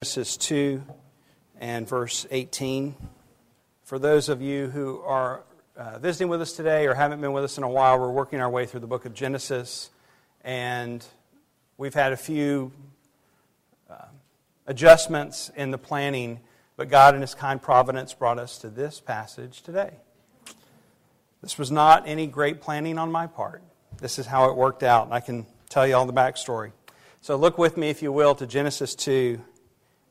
Genesis 2 and verse 18. For those of you who are uh, visiting with us today or haven't been with us in a while, we're working our way through the book of Genesis, and we've had a few uh, adjustments in the planning, but God, in His kind providence, brought us to this passage today. This was not any great planning on my part. This is how it worked out, and I can tell you all the backstory. So look with me, if you will, to Genesis 2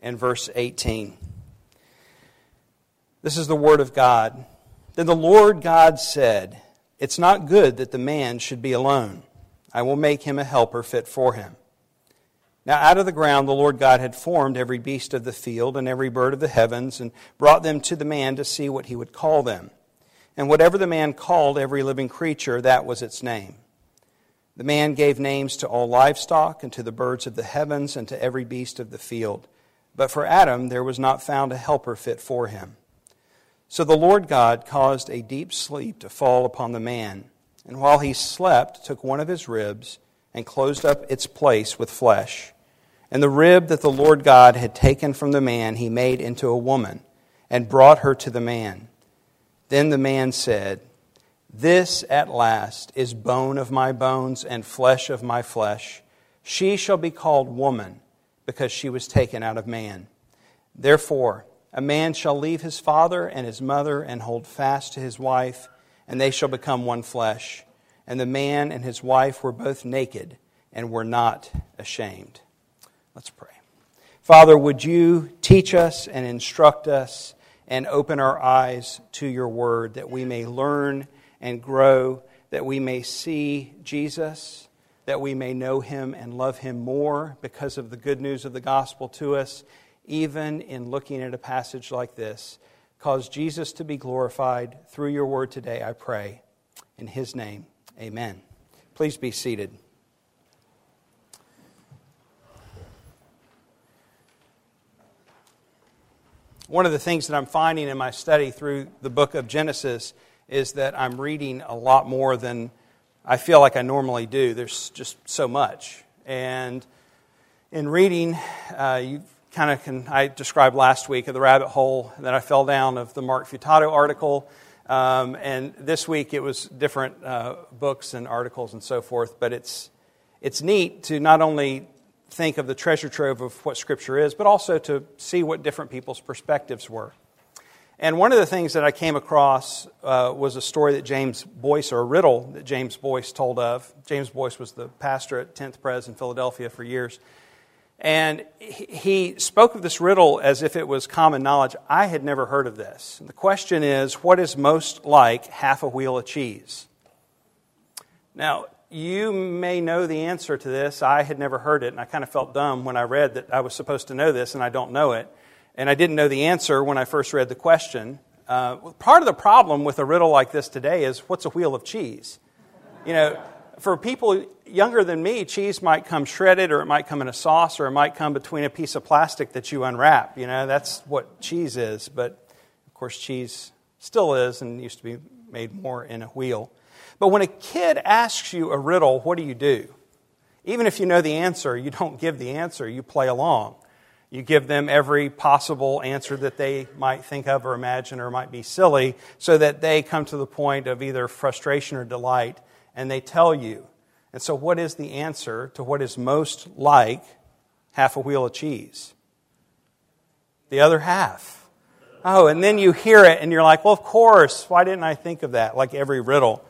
and verse 18. This is the Word of God. Then the Lord God said, It's not good that the man should be alone. I will make him a helper fit for him. Now, out of the ground, the Lord God had formed every beast of the field and every bird of the heavens, and brought them to the man to see what he would call them. And whatever the man called every living creature, that was its name. The man gave names to all livestock, and to the birds of the heavens, and to every beast of the field. But for Adam there was not found a helper fit for him. So the Lord God caused a deep sleep to fall upon the man, and while he slept, took one of his ribs and closed up its place with flesh. And the rib that the Lord God had taken from the man he made into a woman, and brought her to the man. Then the man said, This at last is bone of my bones and flesh of my flesh. She shall be called woman because she was taken out of man. Therefore, a man shall leave his father and his mother and hold fast to his wife, and they shall become one flesh. And the man and his wife were both naked and were not ashamed. Let's pray. Father, would you teach us and instruct us and open our eyes to your word that we may learn and grow, that we may see Jesus that we may know him and love him more because of the good news of the gospel to us, even in looking at a passage like this. Cause Jesus to be glorified through your word today, I pray. In his name, amen. Please be seated. One of the things that I'm finding in my study through the book of Genesis is that I'm reading a lot more than I feel like I normally do. There's just so much. And in reading, uh, you kind of can, I described last week of the rabbit hole that I fell down of the Mark Futato article. Um, and this week it was different uh, books and articles and so forth. But it's, it's neat to not only think of the treasure trove of what Scripture is, but also to see what different people's perspectives were. And one of the things that I came across uh, was a story that James Boice, or a riddle that James Boice told of. James Boice was the pastor at 10th Pres in Philadelphia for years. And he spoke of this riddle as if it was common knowledge. I had never heard of this. And the question is what is most like half a wheel of cheese? Now, you may know the answer to this. I had never heard it, and I kind of felt dumb when I read that I was supposed to know this, and I don't know it and I didn't know the answer when I first read the question. Uh, part of the problem with a riddle like this today is what's a wheel of cheese? You know, for people younger than me, cheese might come shredded or it might come in a sauce or it might come between a piece of plastic that you unwrap. You know, that's what cheese is. But of course, cheese still is and used to be made more in a wheel. But when a kid asks you a riddle, what do you do? Even if you know the answer, you don't give the answer, you play along. You give them every possible answer that they might think of or imagine or might be silly so that they come to the point of either frustration or delight and they tell you. And so, what is the answer to what is most like half a wheel of cheese? The other half. Oh, and then you hear it and you're like, well, of course, why didn't I think of that? Like every riddle.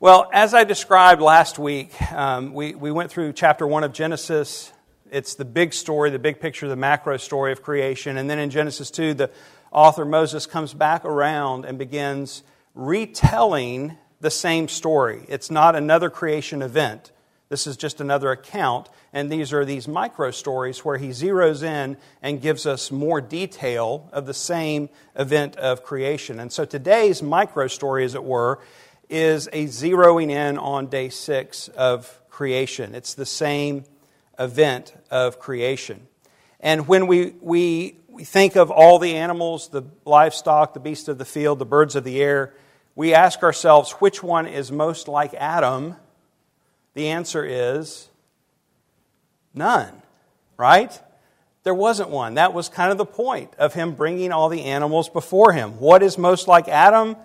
Well, as I described last week, um, we, we went through chapter 1 of Genesis it's the big story, the big picture, the macro story of creation. And then in Genesis 2, the author Moses comes back around and begins retelling the same story. It's not another creation event. This is just another account. And these are these micro stories where he zeroes in and gives us more detail of the same event of creation. And so today's micro story, as it were, is a zeroing in on day six of creation. It's the same event of creation. And when we, we, we think of all the animals, the livestock, the beasts of the field, the birds of the air, we ask ourselves which one is most like Adam. The answer is none, right? There wasn't one. That was kind of the point of him bringing all the animals before him. What is most like Adam?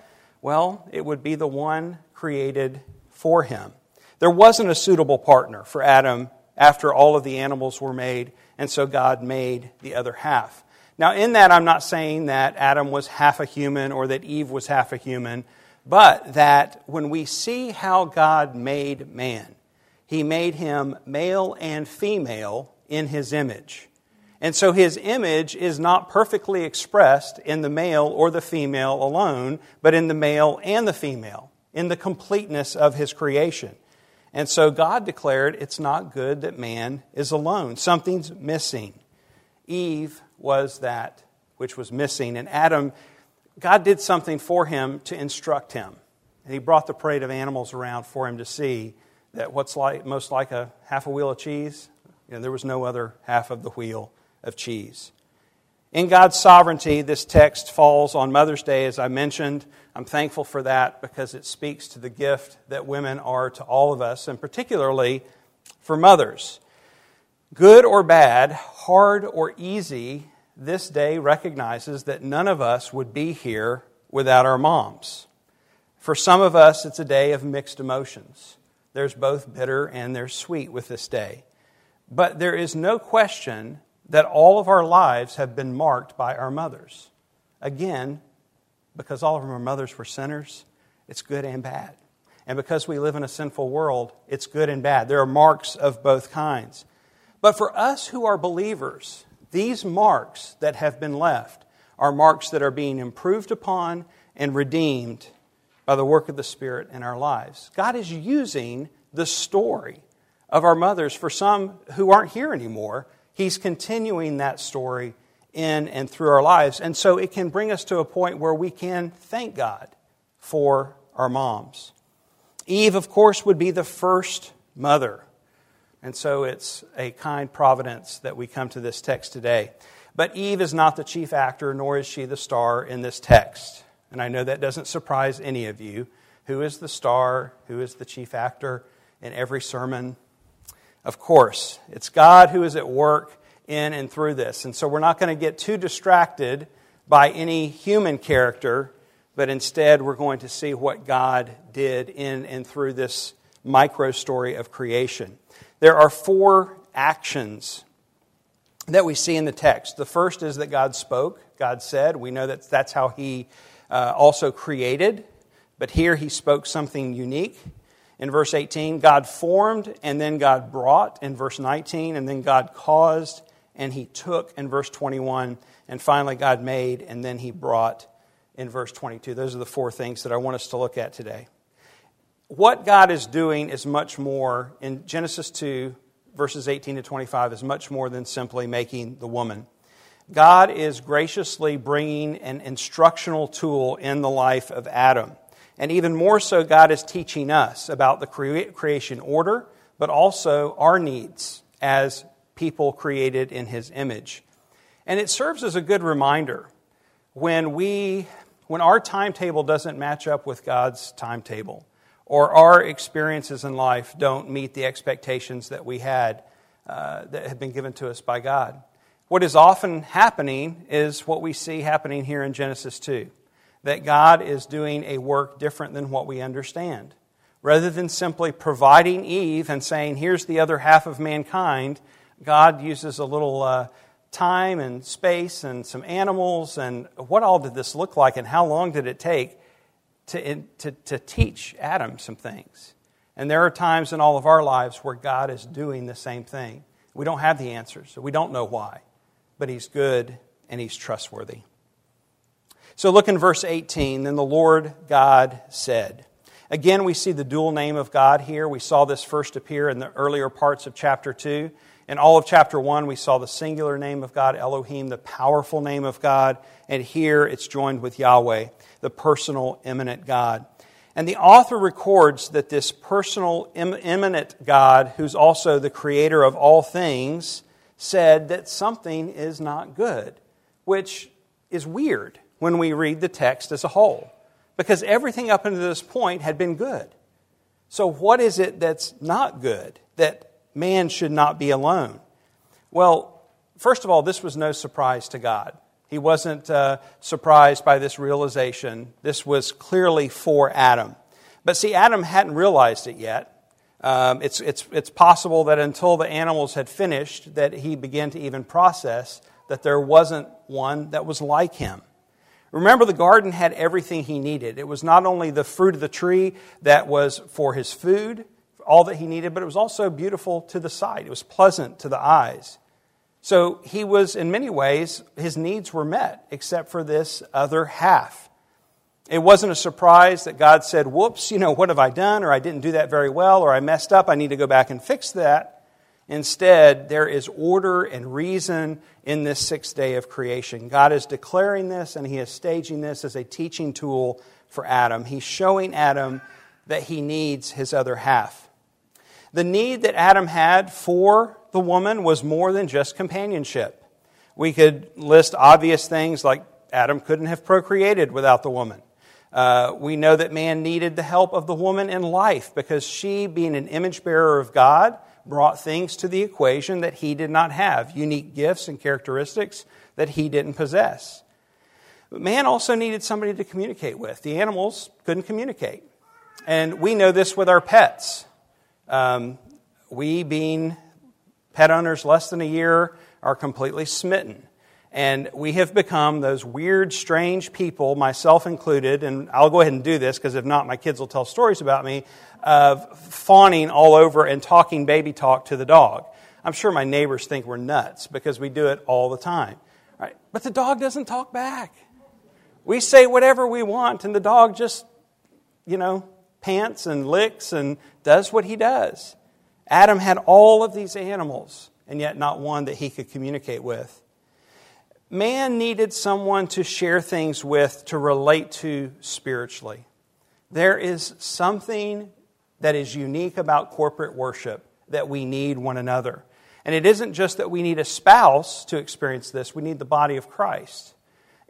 Well, it would be the one created for him. There wasn't a suitable partner for Adam after all of the animals were made, and so God made the other half. Now, in that, I'm not saying that Adam was half a human or that Eve was half a human, but that when we see how God made man, he made him male and female in his image. And so his image is not perfectly expressed in the male or the female alone, but in the male and the female, in the completeness of his creation. And so God declared it's not good that man is alone. Something's missing. Eve was that which was missing. And Adam, God did something for him to instruct him. And he brought the parade of animals around for him to see that what's like, most like a half a wheel of cheese, you know, there was no other half of the wheel of cheese. In God's sovereignty, this text falls on Mother's Day, as I mentioned. I'm thankful for that because it speaks to the gift that women are to all of us, and particularly for mothers. Good or bad, hard or easy, this day recognizes that none of us would be here without our moms. For some of us, it's a day of mixed emotions. There's both bitter and there's sweet with this day. But there is no question that all of our lives have been marked by our mothers. Again, because all of our mothers were sinners, it's good and bad. And because we live in a sinful world, it's good and bad. There are marks of both kinds. But for us who are believers, these marks that have been left are marks that are being improved upon and redeemed by the work of the Spirit in our lives. God is using the story of our mothers for some who aren't here anymore. He's continuing that story in and through our lives. And so it can bring us to a point where we can thank God for our moms. Eve, of course, would be the first mother and so it's a kind providence that we come to this text today. But Eve is not the chief actor, nor is she the star in this text. And I know that doesn't surprise any of you. Who is the star? Who is the chief actor in every sermon? Of course, it's God who is at work in and through this. And so we're not going to get too distracted by any human character, but instead we're going to see what God did in and through this micro story of creation. There are four actions that we see in the text. The first is that God spoke, God said. We know that that's how He uh, also created, but here He spoke something unique. In verse 18, God formed and then God brought in verse 19, and then God caused and He took in verse 21, and finally God made and then He brought in verse 22. Those are the four things that I want us to look at today what God is doing is much more, in Genesis 2, verses 18 to 25, is much more than simply making the woman. God is graciously bringing an instructional tool in the life of Adam. And even more so, God is teaching us about the creation order, but also our needs as people created in His image. And it serves as a good reminder when we when our timetable doesn't match up with God's timetable or our experiences in life don't meet the expectations that we had uh, that have been given to us by God. What is often happening is what we see happening here in Genesis 2 that God is doing a work different than what we understand. Rather than simply providing Eve and saying, here's the other half of mankind, God uses a little uh, time and space and some animals and what all did this look like and how long did it take to, to, to teach Adam some things. And there are times in all of our lives where God is doing the same thing. We don't have the answers, so we don't know why, but He's good and He's trustworthy. So look in verse 18. Then the Lord God said. Again, we see the dual name of God here. We saw this first appear in the earlier parts of chapter 2. In all of chapter 1, we saw the singular name of God, Elohim, the powerful name of God, and here it's joined with Yahweh the personal, immanent God. And the author records that this personal, immanent God, who's also the creator of all things, said that something is not good, which is weird when we read the text as a whole, because everything up until this point had been good. So, what is it that's not good that man should not be alone? Well, first of all, this was no surprise to God. He wasn't uh, surprised by this realization. This was clearly for Adam. But see, Adam hadn't realized it yet. Um, it's, it's, it's possible that until the animals had finished, that he began to even process that there wasn't one that was like him. Remember, the garden had everything he needed. It was not only the fruit of the tree that was for his food, all that he needed, but it was also beautiful to the sight. It was pleasant to the eyes. So he was, in many ways, his needs were met, except for this other half. It wasn't a surprise that God said, Whoops, you know, what have I done? Or I didn't do that very well, or I messed up, I need to go back and fix that. Instead, there is order and reason in this sixth day of creation. God is declaring this and he is staging this as a teaching tool for Adam. He's showing Adam that he needs his other half. The need that Adam had for the woman was more than just companionship. We could list obvious things like Adam couldn't have procreated without the woman. Uh, we know that man needed the help of the woman in life because she, being an image bearer of God, brought things to the equation that he did not have, unique gifts and characteristics that he didn't possess. But man also needed somebody to communicate with. The animals couldn't communicate. And we know this with our pets. Um, we, being pet owners less than a year are completely smitten. And we have become those weird, strange people, myself included, and I'll go ahead and do this because if not, my kids will tell stories about me, of fawning all over and talking baby talk to the dog. I'm sure my neighbors think we're nuts because we do it all the time. Right? But the dog doesn't talk back. We say whatever we want, and the dog just, you know, pants and licks and does what he does. Adam had all of these animals, and yet not one that he could communicate with. Man needed someone to share things with, to relate to spiritually. There is something that is unique about corporate worship that we need one another. And it isn't just that we need a spouse to experience this, we need the body of Christ.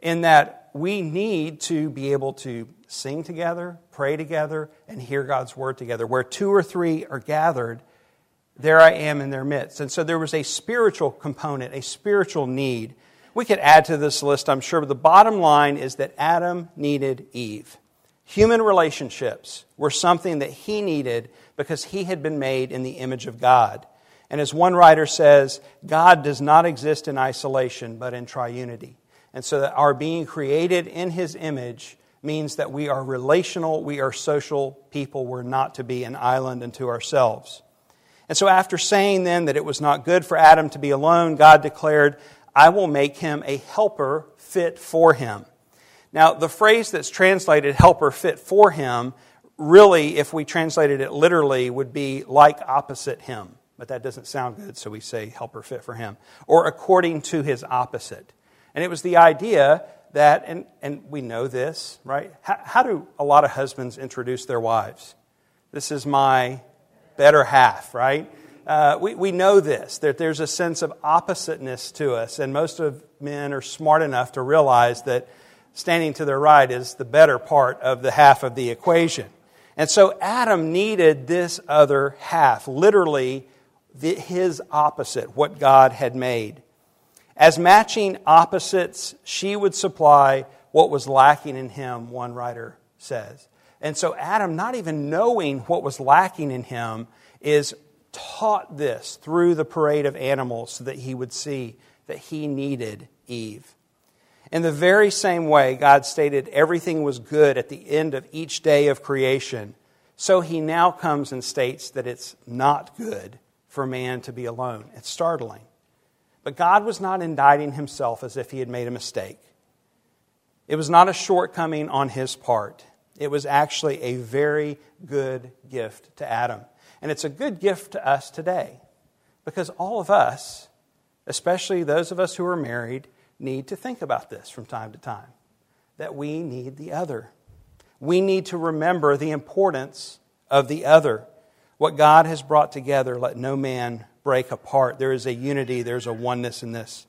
In that we need to be able to sing together, pray together, and hear God's word together. Where two or three are gathered, there I am in their midst. And so there was a spiritual component, a spiritual need. We could add to this list, I'm sure, but the bottom line is that Adam needed Eve. Human relationships were something that he needed because he had been made in the image of God. And as one writer says, God does not exist in isolation, but in triunity. And so that our being created in his image means that we are relational, we are social people. We're not to be an island unto ourselves. And so, after saying then that it was not good for Adam to be alone, God declared, I will make him a helper fit for him. Now, the phrase that's translated helper fit for him, really, if we translated it literally, would be like opposite him. But that doesn't sound good, so we say helper fit for him. Or according to his opposite. And it was the idea that, and, and we know this, right? How, how do a lot of husbands introduce their wives? This is my better half, right? Uh, we, we know this, that there's a sense of oppositeness to us, and most of men are smart enough to realize that standing to their right is the better part of the half of the equation. And so Adam needed this other half, literally the, his opposite, what God had made. As matching opposites, she would supply what was lacking in him, one writer says. And so Adam, not even knowing what was lacking in him, is taught this through the parade of animals so that he would see that he needed Eve. In the very same way, God stated everything was good at the end of each day of creation. So he now comes and states that it's not good for man to be alone. It's startling. But God was not indicting himself as if he had made a mistake. It was not a shortcoming on his part. It was actually a very good gift to Adam. And it's a good gift to us today because all of us, especially those of us who are married, need to think about this from time to time that we need the other. We need to remember the importance of the other. What God has brought together, let no man break apart. There is a unity, there's a oneness in this.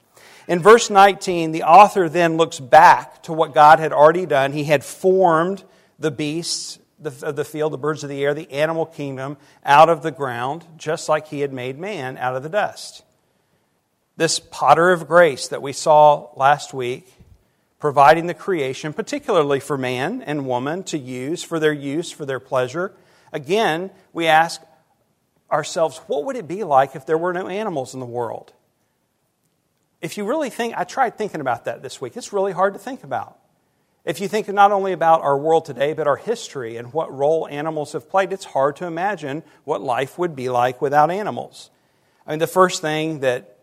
In verse 19, the author then looks back to what God had already done. He had formed the beasts of the field, the birds of the air, the animal kingdom out of the ground, just like he had made man out of the dust. This potter of grace that we saw last week, providing the creation, particularly for man and woman to use for their use, for their pleasure. Again, we ask ourselves, what would it be like if there were no animals in the world? If you really think, I tried thinking about that this week. It's really hard to think about. If you think not only about our world today, but our history and what role animals have played, it's hard to imagine what life would be like without animals. I mean, the first thing that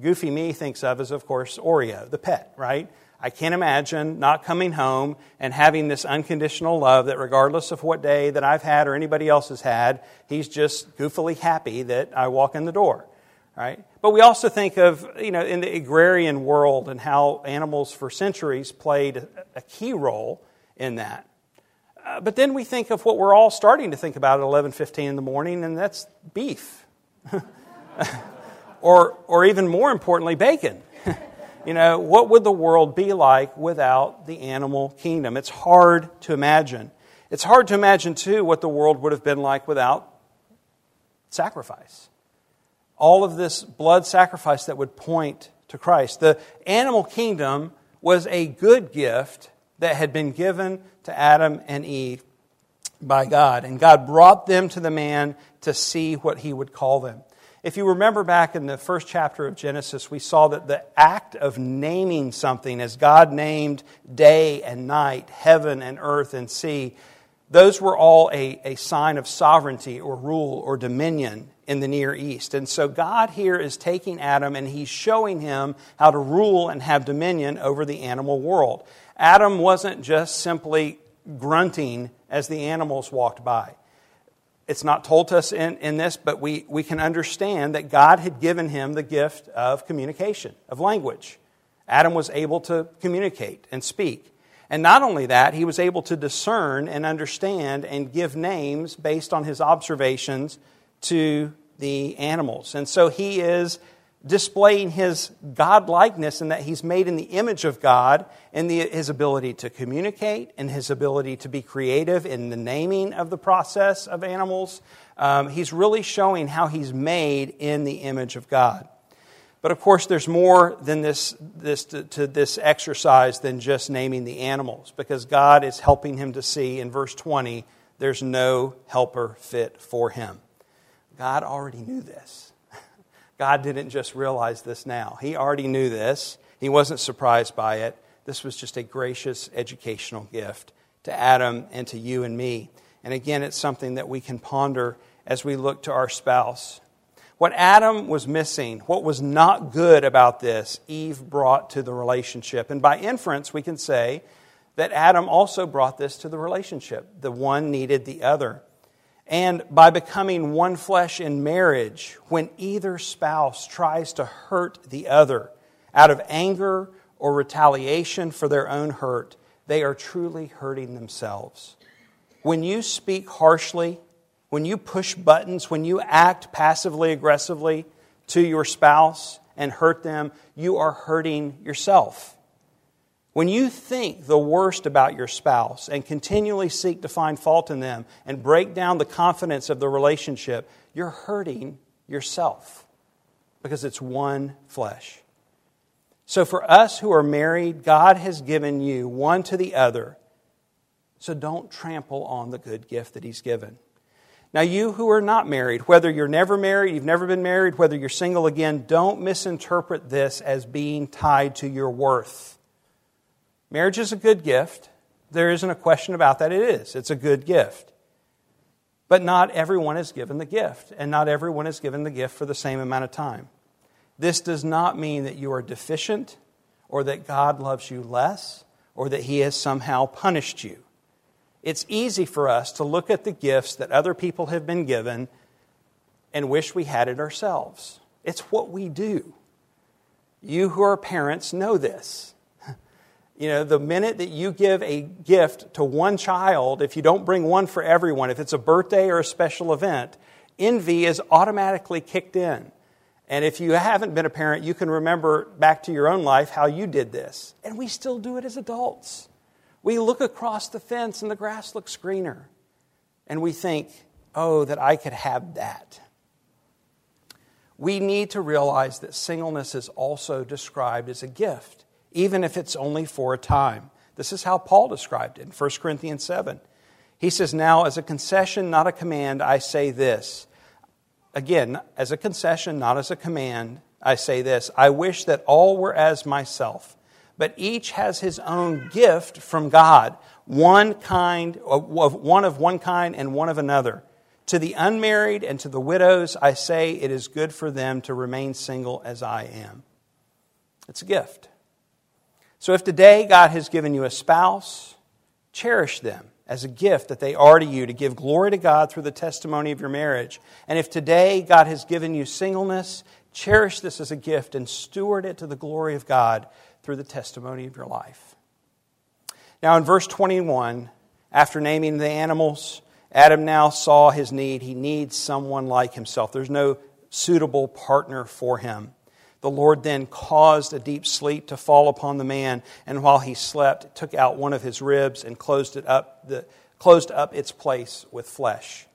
Goofy Me thinks of is, of course, Oreo, the pet, right? I can't imagine not coming home and having this unconditional love that, regardless of what day that I've had or anybody else has had, he's just goofily happy that I walk in the door right? But we also think of, you know, in the agrarian world and how animals for centuries played a key role in that. Uh, but then we think of what we're all starting to think about at 11:15 in the morning, and that's beef, or or even more importantly, bacon. you know, what would the world be like without the animal kingdom? It's hard to imagine. It's hard to imagine too what the world would have been like without sacrifice all of this blood sacrifice that would point to Christ. The animal kingdom was a good gift that had been given to Adam and Eve by God. And God brought them to the man to see what he would call them. If you remember back in the first chapter of Genesis, we saw that the act of naming something, as God named day and night, heaven and earth and sea, those were all a, a sign of sovereignty or rule or dominion in the Near East. And so God here is taking Adam and he's showing him how to rule and have dominion over the animal world. Adam wasn't just simply grunting as the animals walked by. It's not told to us in, in this, but we, we can understand that God had given him the gift of communication, of language. Adam was able to communicate and speak. And not only that, he was able to discern and understand and give names based on his observations to the animals. And so he is displaying his godlikeness in that he's made in the image of God and the, his ability to communicate and his ability to be creative in the naming of the process of animals. Um, he's really showing how he's made in the image of God. But of course, there's more than this, this to, to this exercise than just naming the animals, because God is helping him to see in verse 20 there's no helper fit for him. God already knew this. God didn't just realize this now. He already knew this. He wasn't surprised by it. This was just a gracious educational gift to Adam and to you and me. And again, it's something that we can ponder as we look to our spouse. What Adam was missing, what was not good about this, Eve brought to the relationship. And by inference, we can say that Adam also brought this to the relationship. The one needed the other and by becoming one flesh in marriage when either spouse tries to hurt the other out of anger or retaliation for their own hurt, they are truly hurting themselves. When you speak harshly, when you push buttons, when you act passively aggressively to your spouse and hurt them, you are hurting yourself. When you think the worst about your spouse and continually seek to find fault in them and break down the confidence of the relationship, you're hurting yourself because it's one flesh. So, for us who are married, God has given you one to the other. So, don't trample on the good gift that He's given. Now, you who are not married, whether you're never married, you've never been married, whether you're single again, don't misinterpret this as being tied to your worth. Marriage is a good gift. There isn't a question about that. It is. It's a good gift. But not everyone is given the gift, and not everyone is given the gift for the same amount of time. This does not mean that you are deficient or that God loves you less or that He has somehow punished you. It's easy for us to look at the gifts that other people have been given and wish we had it ourselves. It's what we do. You who are parents know this. You know, the minute that you give a gift to one child, if you don't bring one for everyone, if it's a birthday or a special event, envy is automatically kicked in. And if you haven't been a parent, you can remember back to your own life how you did this. And we still do it as adults. We look across the fence and the grass looks greener. And we think, oh, that I could have that. we need to realize that singleness is also described as a gift, even if it's only for a time. This is how Paul described it in 1 Corinthians 7. He says, Now, as a concession, not a command, I say this. Again, as a concession, not as a command, I say this I wish that all were as myself, but each has his own gift from God, one kind uh, of one of one kind and one of another. To the unmarried and to the widows, I say it is good for them to remain single as I am. It's a gift. So if today God has given you a spouse, cherish them as a gift that they are to you to give glory to God through the testimony of your marriage. And if today God has given you singleness, cherish this as a gift and steward it to the glory of God through the testimony of your life. Now, in verse 21, after naming the animals, Adam now saw his need. He needs someone like himself. There's no suitable partner for him. The Lord then caused a deep sleep to fall upon the man, and while he slept, took out one of his ribs and closed it up, the, closed up its place with flesh.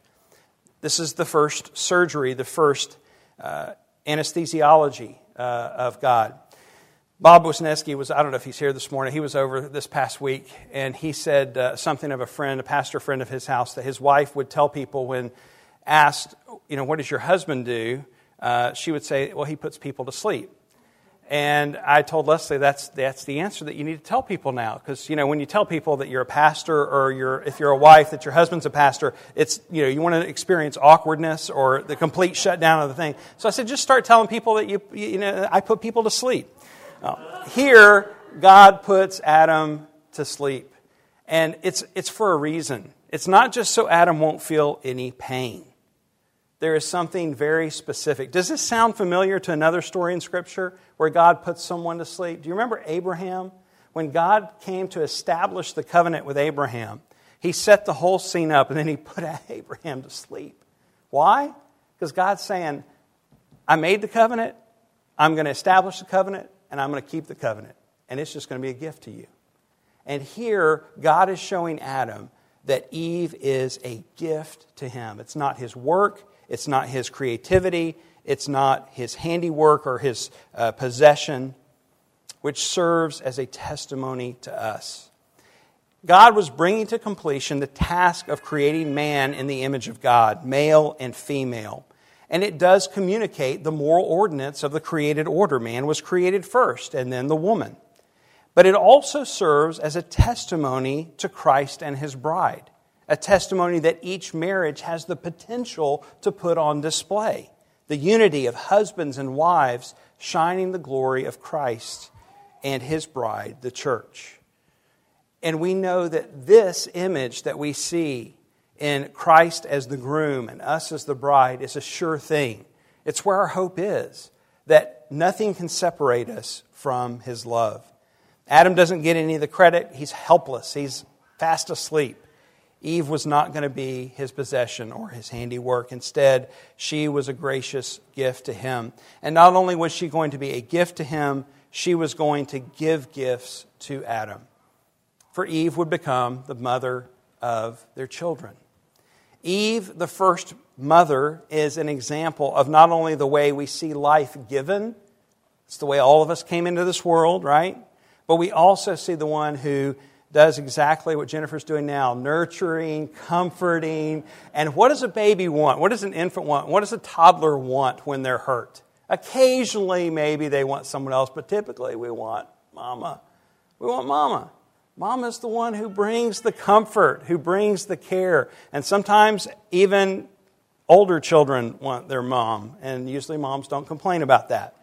This is the first surgery, the first uh, anesthesiology uh, of God. Bob Wisniewski was, I don't know if he's here this morning, he was over this past week, and he said uh, something of a friend, a pastor friend of his house, that his wife would tell people when asked, you know, what does your husband do? Uh, she would say, well, he puts people to sleep. And I told Leslie that's, that's the answer that you need to tell people now. Because, you know, when you tell people that you're a pastor or you're, if you're a wife, that your husband's a pastor, it's, you know, you want to experience awkwardness or the complete shutdown of the thing. So I said, just start telling people that you, you know, I put people to sleep. Here, God puts Adam to sleep. And it's, it's for a reason. It's not just so Adam won't feel any pain there is something very specific. Does this sound familiar to another story in Scripture where God puts someone to sleep? Do you remember Abraham? When God came to establish the covenant with Abraham, he set the whole scene up and then he put Abraham to sleep. Why? Because God's saying, I made the covenant, I'm going to establish the covenant, and I'm going to keep the covenant. And it's just going to be a gift to you. And here, God is showing Adam that Eve is a gift to him. It's not his work, it's not his creativity, it's not his handiwork or his uh, possession, which serves as a testimony to us. God was bringing to completion the task of creating man in the image of God, male and female. And it does communicate the moral ordinance of the created order. Man was created first, and then the woman. But it also serves as a testimony to Christ and his bride a testimony that each marriage has the potential to put on display the unity of husbands and wives shining the glory of Christ and his bride, the church. And we know that this image that we see in Christ as the groom and us as the bride is a sure thing. It's where our hope is, that nothing can separate us from his love. Adam doesn't get any of the credit, he's helpless, he's fast asleep. Eve was not going to be his possession or his handiwork. Instead, she was a gracious gift to him. And not only was she going to be a gift to him, she was going to give gifts to Adam. For Eve would become the mother of their children. Eve, the first mother, is an example of not only the way we see life given, it's the way all of us came into this world, right? But we also see the one who does exactly what Jennifer's doing now nurturing, comforting. And what does a baby want? What does an infant want? What does a toddler want when they're hurt? Occasionally, maybe they want someone else, but typically we want mama. We want mama. Mama's the one who brings the comfort, who brings the care. And sometimes even older children want their mom, and usually moms don't complain about that.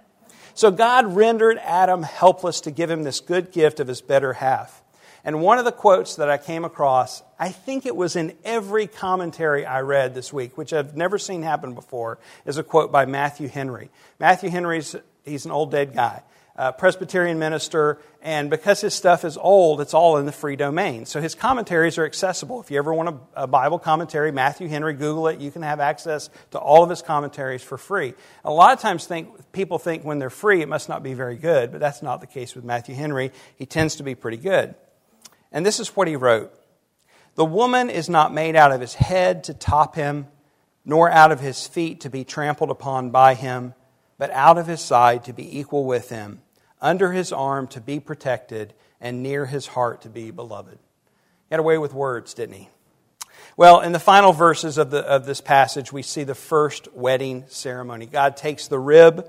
So God rendered Adam helpless to give him this good gift of his better half. And one of the quotes that I came across, I think it was in every commentary I read this week, which I've never seen happen before, is a quote by Matthew Henry. Matthew Henry's he's an old dead guy, Uh, Presbyterian minister, and because his stuff is old, it's all in the free domain. So his commentaries are accessible. If you ever want a, a Bible commentary, Matthew Henry, Google it. You can have access to all of his commentaries for free. A lot of times, think people think when they're free, it must not be very good, but that's not the case with Matthew Henry. He tends to be pretty good. And this is what he wrote The woman is not made out of his head to top him, nor out of his feet to be trampled upon by him, but out of his side to be equal with him, under his arm to be protected, and near his heart to be beloved. He had a way with words, didn't he? Well, in the final verses of, the, of this passage, we see the first wedding ceremony. God takes the rib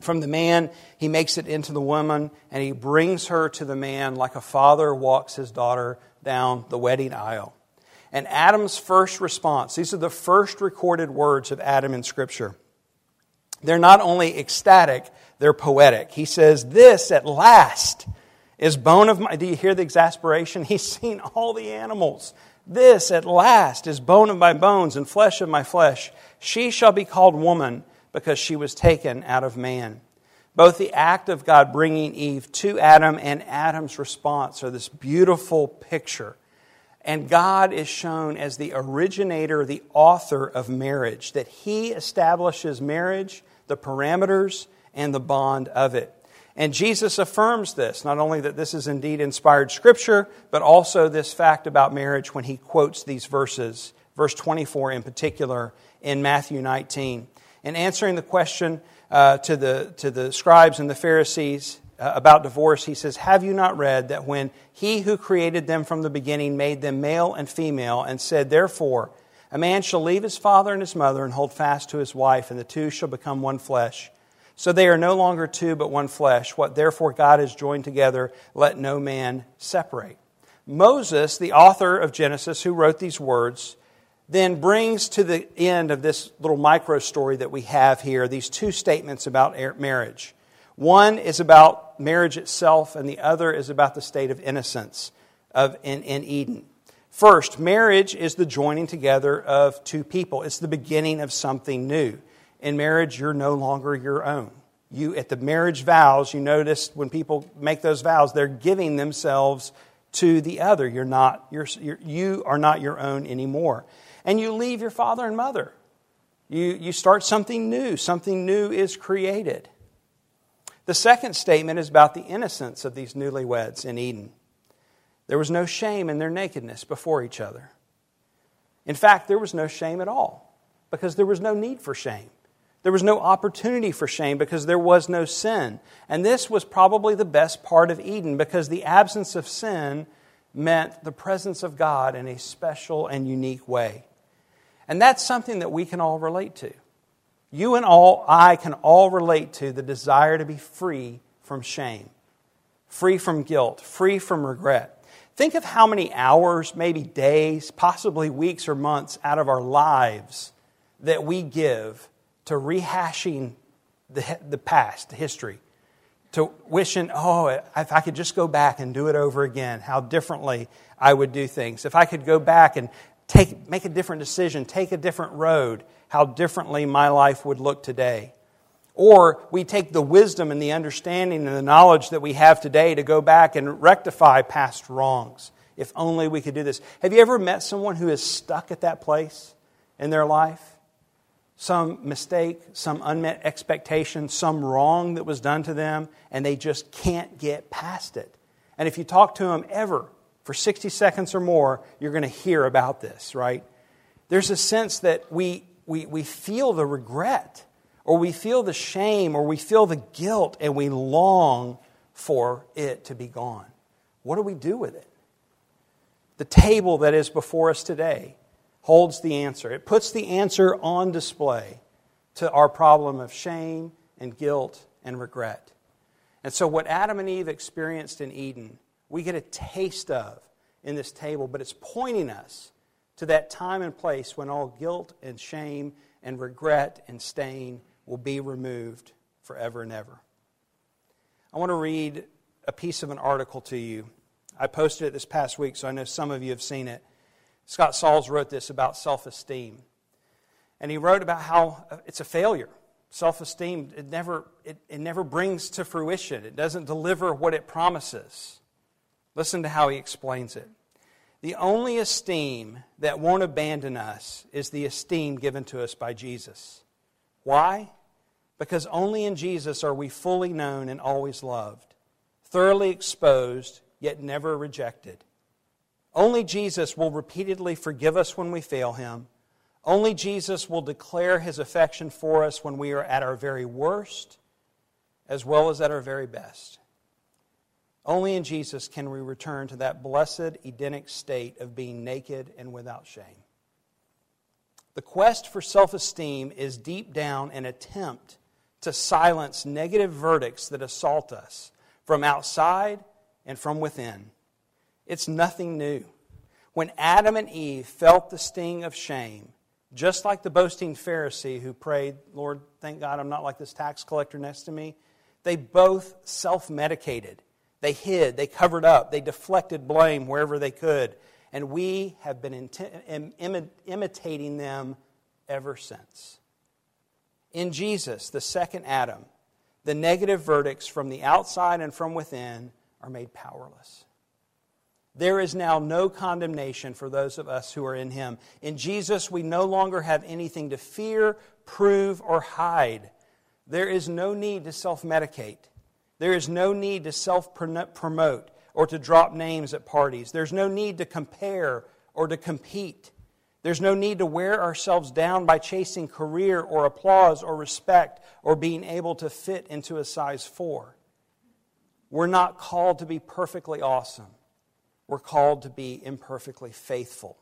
from the man, he makes it into the woman, and he brings her to the man like a father walks his daughter down the wedding aisle. And Adam's first response, these are the first recorded words of Adam in Scripture. They're not only ecstatic, they're poetic. He says, This at last is bone of my. Do you hear the exasperation? He's seen all the animals. This at last is bone of my bones and flesh of my flesh. She shall be called woman because she was taken out of man. Both the act of God bringing Eve to Adam and Adam's response are this beautiful picture. And God is shown as the originator, the author of marriage, that He establishes marriage, the parameters, and the bond of it. And Jesus affirms this, not only that this is indeed inspired scripture, but also this fact about marriage when he quotes these verses, verse 24 in particular, in Matthew 19. In answering the question uh, to, the, to the scribes and the Pharisees uh, about divorce, he says, Have you not read that when he who created them from the beginning made them male and female, and said, Therefore, a man shall leave his father and his mother and hold fast to his wife, and the two shall become one flesh? So they are no longer two, but one flesh. What therefore God has joined together, let no man separate. Moses, the author of Genesis, who wrote these words, then brings to the end of this little micro story that we have here these two statements about er, marriage. One is about marriage itself, and the other is about the state of innocence of, in, in Eden. First, marriage is the joining together of two people, it's the beginning of something new in marriage, you're no longer your own. You, at the marriage vows, you notice when people make those vows, they're giving themselves to the other. You're not, you're, you're, you are not your own anymore. And you leave your father and mother. You, you start something new. Something new is created. The second statement is about the innocence of these newlyweds in Eden. There was no shame in their nakedness before each other. In fact, there was no shame at all because there was no need for shame. There was no opportunity for shame because there was no sin. And this was probably the best part of Eden because the absence of sin meant the presence of God in a special and unique way. And that's something that we can all relate to. You and all, I can all relate to the desire to be free from shame, free from guilt, free from regret. Think of how many hours, maybe days, possibly weeks or months out of our lives that we give to rehashing the, the past, the history, to wishing, oh, if I could just go back and do it over again, how differently I would do things. If I could go back and take, make a different decision, take a different road, how differently my life would look today. Or we take the wisdom and the understanding and the knowledge that we have today to go back and rectify past wrongs. If only we could do this. Have you ever met someone who is stuck at that place in their life? Some mistake, some unmet expectation, some wrong that was done to them, and they just can't get past it. And if you talk to them ever for 60 seconds or more, you're going to hear about this, right? There's a sense that we, we, we feel the regret, or we feel the shame, or we feel the guilt, and we long for it to be gone. What do we do with it? The table that is before us today holds the answer. It puts the answer on display to our problem of shame and guilt and regret. And so, what Adam and Eve experienced in Eden, we get a taste of in this table, but it's pointing us to that time and place when all guilt and shame and regret and stain will be removed forever and ever. I want to read a piece of an article to you. I posted it this past week, so I know some of you have seen it. Scott Sauls wrote this about self esteem. And he wrote about how uh, it's a failure. Self esteem, it never, it, it never brings to fruition, it doesn't deliver what it promises. Listen to how he explains it. The only esteem that won't abandon us is the esteem given to us by Jesus. Why? Because only in Jesus are we fully known and always loved, thoroughly exposed, yet never rejected. Only Jesus will repeatedly forgive us when we fail him. Only Jesus will declare his affection for us when we are at our very worst as well as at our very best. Only in Jesus can we return to that blessed Edenic state of being naked and without shame. The quest for self esteem is deep down an attempt to silence negative verdicts that assault us from outside and from within. It's nothing new. When Adam and Eve felt the sting of shame, just like the boasting Pharisee who prayed, Lord, thank God I'm not like this tax collector next to me, they both self medicated they hid, they covered up, they deflected blame wherever they could. And we have been imitating them ever since. In Jesus, the second Adam, the negative verdicts from the outside and from within are made powerless. There is now no condemnation for those of us who are in Him. In Jesus, we no longer have anything to fear, prove, or hide. There is no need to self medicate. There is no need to self promote or to drop names at parties. There's no need to compare or to compete. There's no need to wear ourselves down by chasing career or applause or respect or being able to fit into a size four. We're not called to be perfectly awesome. We're called to be imperfectly faithful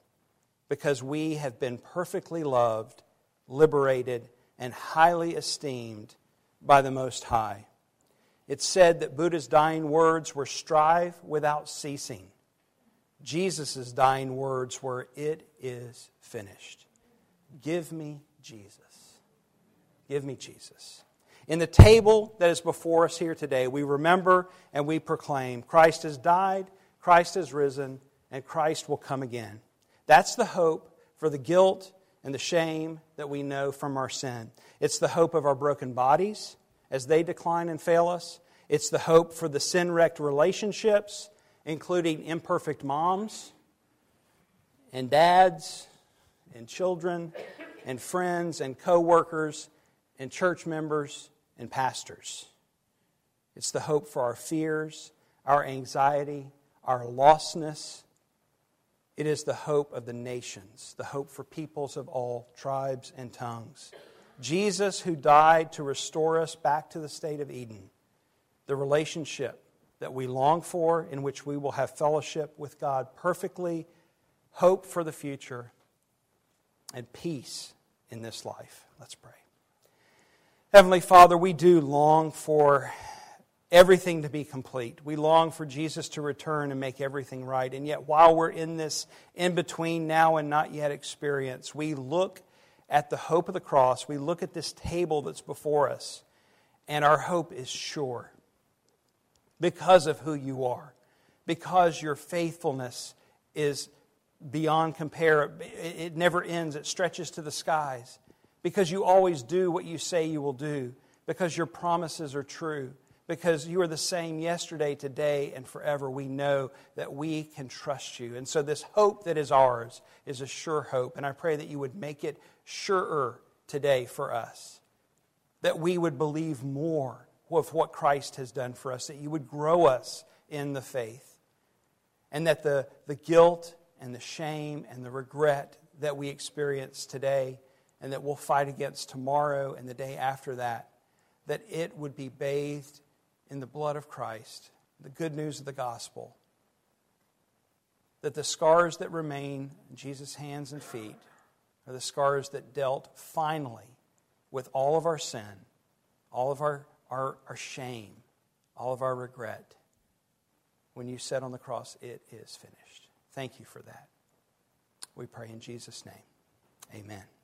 because we have been perfectly loved, liberated, and highly esteemed by the Most High. It's said that Buddha's dying words were strive without ceasing. Jesus' dying words were, It is finished. Give me Jesus. Give me Jesus. In the table that is before us here today, we remember and we proclaim Christ has died, Christ has risen, and Christ will come again. That's the hope for the guilt and the shame that we know from our sin. It's the hope of our broken bodies as they decline and fail us. It's the hope for the sin wrecked relationships, including imperfect moms and dads and children and friends and co workers and church members and pastors. It's the hope for our fears, our anxiety, our lostness. It is the hope of the nations, the hope for peoples of all tribes and tongues. Jesus, who died to restore us back to the state of Eden, the relationship that we long for, in which we will have fellowship with God perfectly, hope for the future, and peace in this life. Let's pray. Heavenly Father, we do long for everything to be complete. We long for Jesus to return and make everything right. And yet, while we're in this in between now and not yet experience, we look at the hope of the cross. We look at this table that's before us, and our hope is sure because of who you are, because your faithfulness is beyond compare. It never ends, it stretches to the skies. Because you always do what you say you will do, because your promises are true, because you are the same yesterday, today, and forever. We know that we can trust you. And so, this hope that is ours is a sure hope. And I pray that you would make it surer today for us, that we would believe more of what Christ has done for us, that you would grow us in the faith, and that the, the guilt and the shame and the regret that we experience today and that we'll fight against tomorrow and the day after that, that it would be bathed in the blood of Christ, the good news of the gospel. That the scars that remain in Jesus' hands and feet are the scars that dealt finally with all of our sin, all of our our, our shame, all of our regret. When you said on the cross, It is finished. Thank you for that. We pray in Jesus' name. Amen.